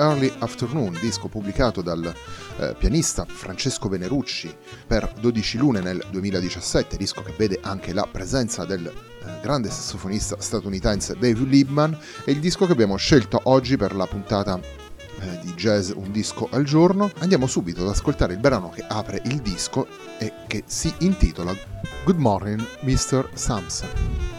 Early Afternoon, disco pubblicato dal eh, pianista Francesco Venerucci per 12 lune nel 2017, disco che vede anche la presenza del eh, grande sassofonista statunitense Dave Liebman, e il disco che abbiamo scelto oggi per la puntata eh, di jazz Un disco al giorno. Andiamo subito ad ascoltare il brano che apre il disco e che si intitola Good Morning Mr. Sampson.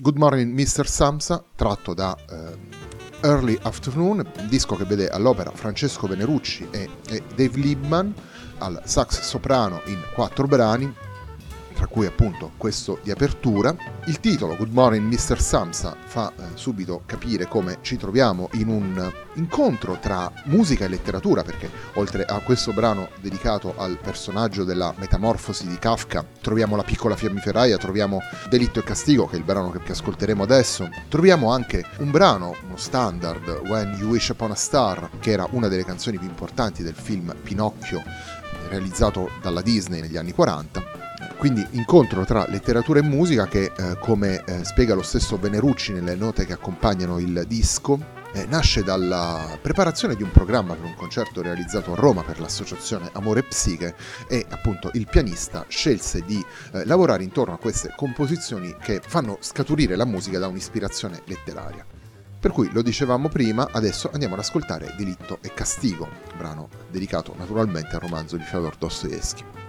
Good Morning Mr. Samsa, tratto da eh, Early Afternoon, disco che vede all'opera Francesco Venerucci e, e Dave Liebman al sax soprano in quattro brani, tra cui appunto questo di apertura. Il titolo Good Morning Mr. Samsa fa eh, subito capire come ci troviamo in un incontro tra musica e letteratura, perché oltre a questo brano dedicato al personaggio della metamorfosi di Kafka, troviamo La piccola fiammiferaia, troviamo Delitto e castigo, che è il brano che ascolteremo adesso, troviamo anche un brano, uno standard, When You Wish Upon a Star, che era una delle canzoni più importanti del film Pinocchio realizzato dalla Disney negli anni 40 quindi incontro tra letteratura e musica che, eh, come eh, spiega lo stesso Venerucci nelle note che accompagnano il disco, eh, nasce dalla preparazione di un programma per un concerto realizzato a Roma per l'associazione Amore Psiche e appunto il pianista scelse di eh, lavorare intorno a queste composizioni che fanno scaturire la musica da un'ispirazione letteraria. Per cui lo dicevamo prima, adesso andiamo ad ascoltare Delitto e Castigo, brano dedicato naturalmente al romanzo di Fyodor Dostoevsky.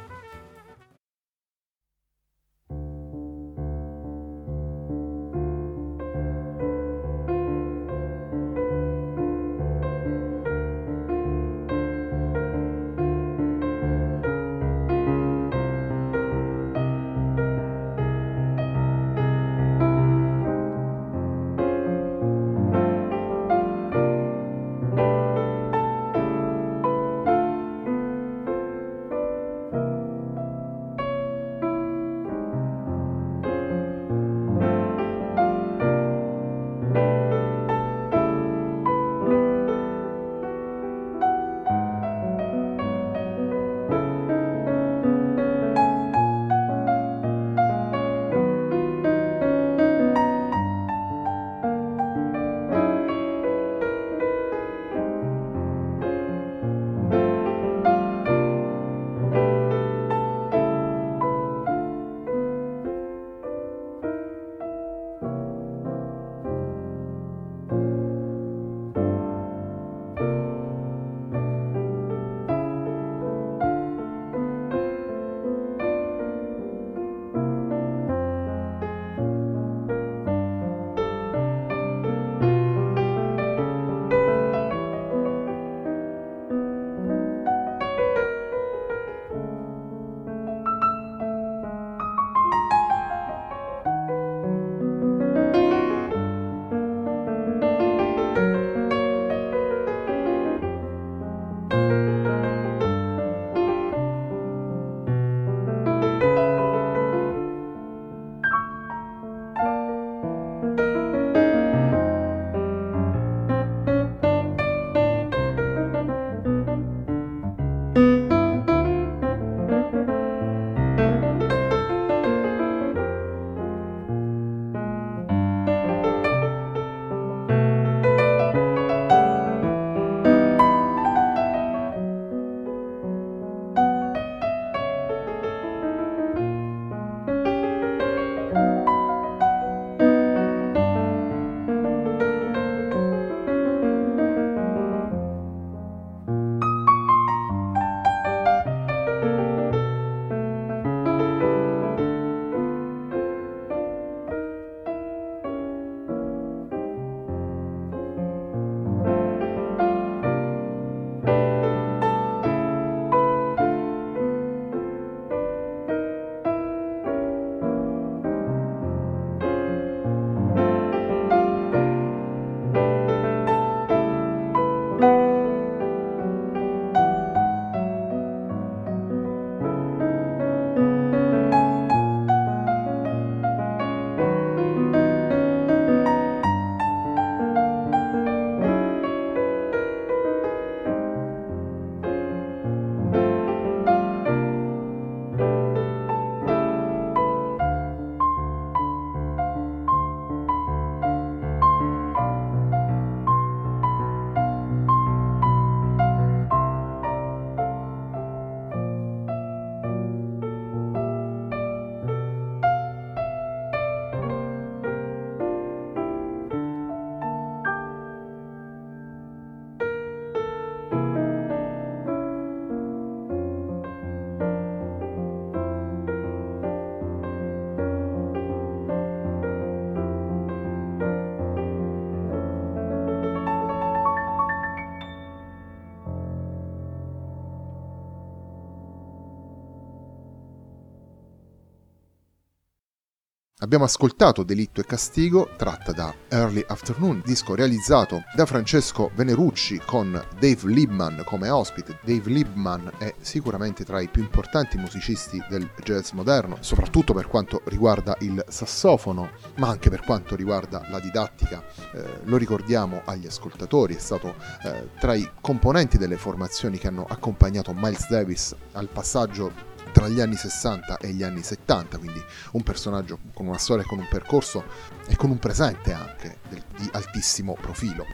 Abbiamo ascoltato Delitto e Castigo, tratta da Early Afternoon, disco realizzato da Francesco Venerucci con Dave Liebman come ospite. Dave Liebman è sicuramente tra i più importanti musicisti del jazz moderno, soprattutto per quanto riguarda il sassofono, ma anche per quanto riguarda la didattica. Eh, lo ricordiamo agli ascoltatori, è stato eh, tra i componenti delle formazioni che hanno accompagnato Miles Davis al passaggio tra gli anni 60 e gli anni 70, quindi un personaggio con una storia, con un percorso e con un presente anche di altissimo profilo.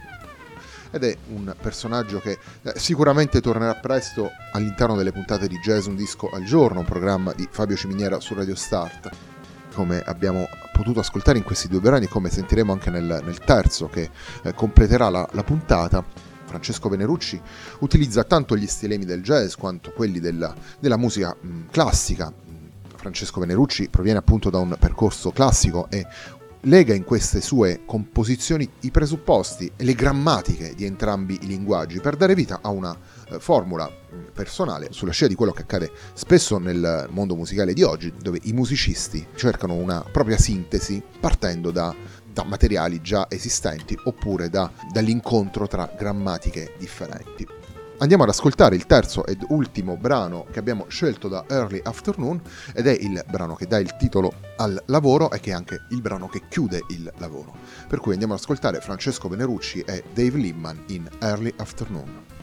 Ed è un personaggio che eh, sicuramente tornerà presto all'interno delle puntate di Jazz Un Disco al Giorno, un programma di Fabio Ciminiera su Radio Start. Come abbiamo potuto ascoltare in questi due brani, come sentiremo anche nel, nel terzo che eh, completerà la, la puntata, Francesco Venerucci utilizza tanto gli stilemi del jazz quanto quelli della, della musica mh, classica. Francesco Venerucci proviene appunto da un percorso classico e lega in queste sue composizioni i presupposti e le grammatiche di entrambi i linguaggi per dare vita a una eh, formula personale sulla scia di quello che accade spesso nel mondo musicale di oggi, dove i musicisti cercano una propria sintesi partendo da da materiali già esistenti oppure da, dall'incontro tra grammatiche differenti. Andiamo ad ascoltare il terzo ed ultimo brano che abbiamo scelto da Early Afternoon ed è il brano che dà il titolo al lavoro e che è anche il brano che chiude il lavoro. Per cui andiamo ad ascoltare Francesco Venerucci e Dave Limman in Early Afternoon.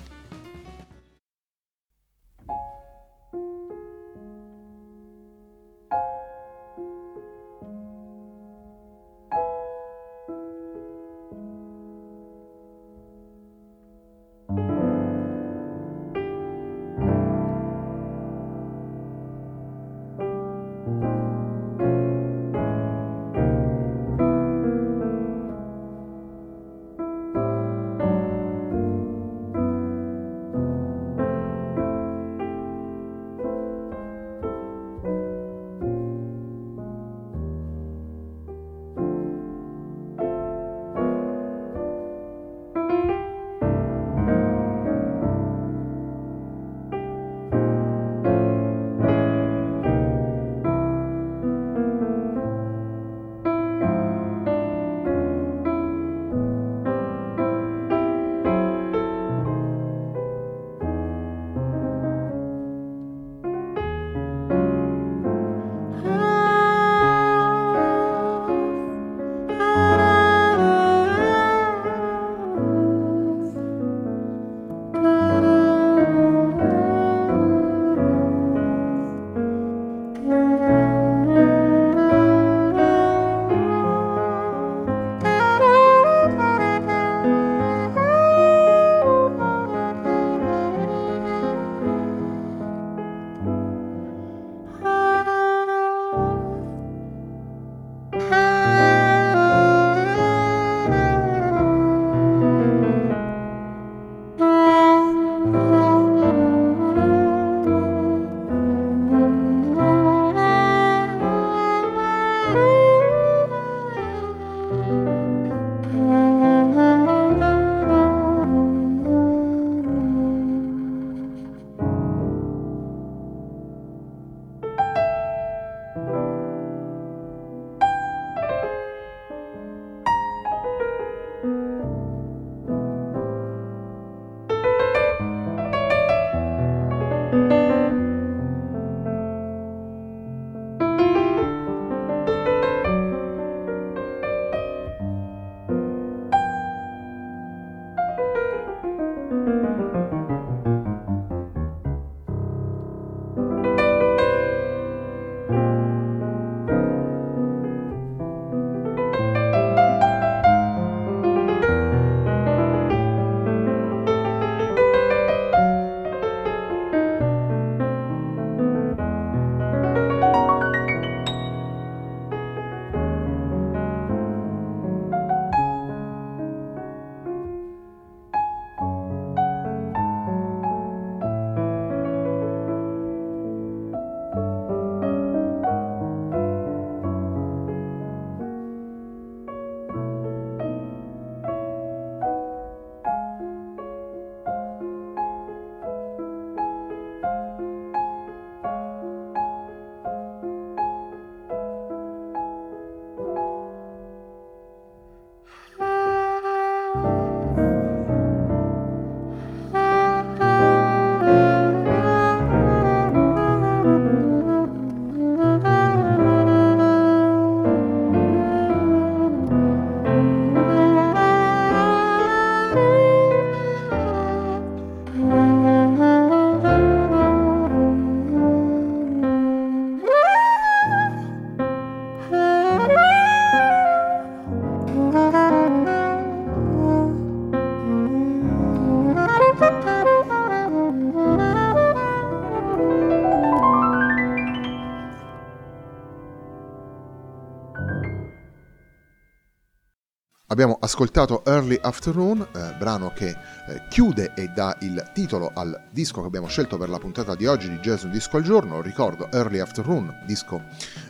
Abbiamo ascoltato Early Afternoon, eh, brano che eh, chiude e dà il titolo al disco che abbiamo scelto per la puntata di oggi di Jazz Un Disco al Giorno. Ricordo Early Afternoon, disco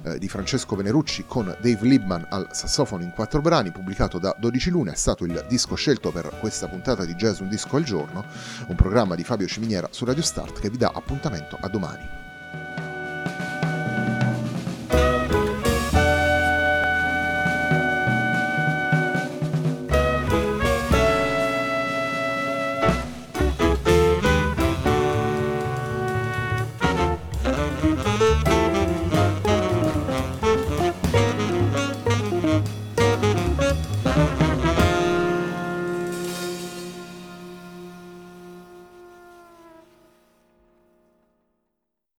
eh, di Francesco Venerucci con Dave Libman al sassofono in quattro brani, pubblicato da 12 Lune, è stato il disco scelto per questa puntata di Jazz Un Disco al Giorno, un programma di Fabio Ciminiera su Radio Start che vi dà appuntamento a domani.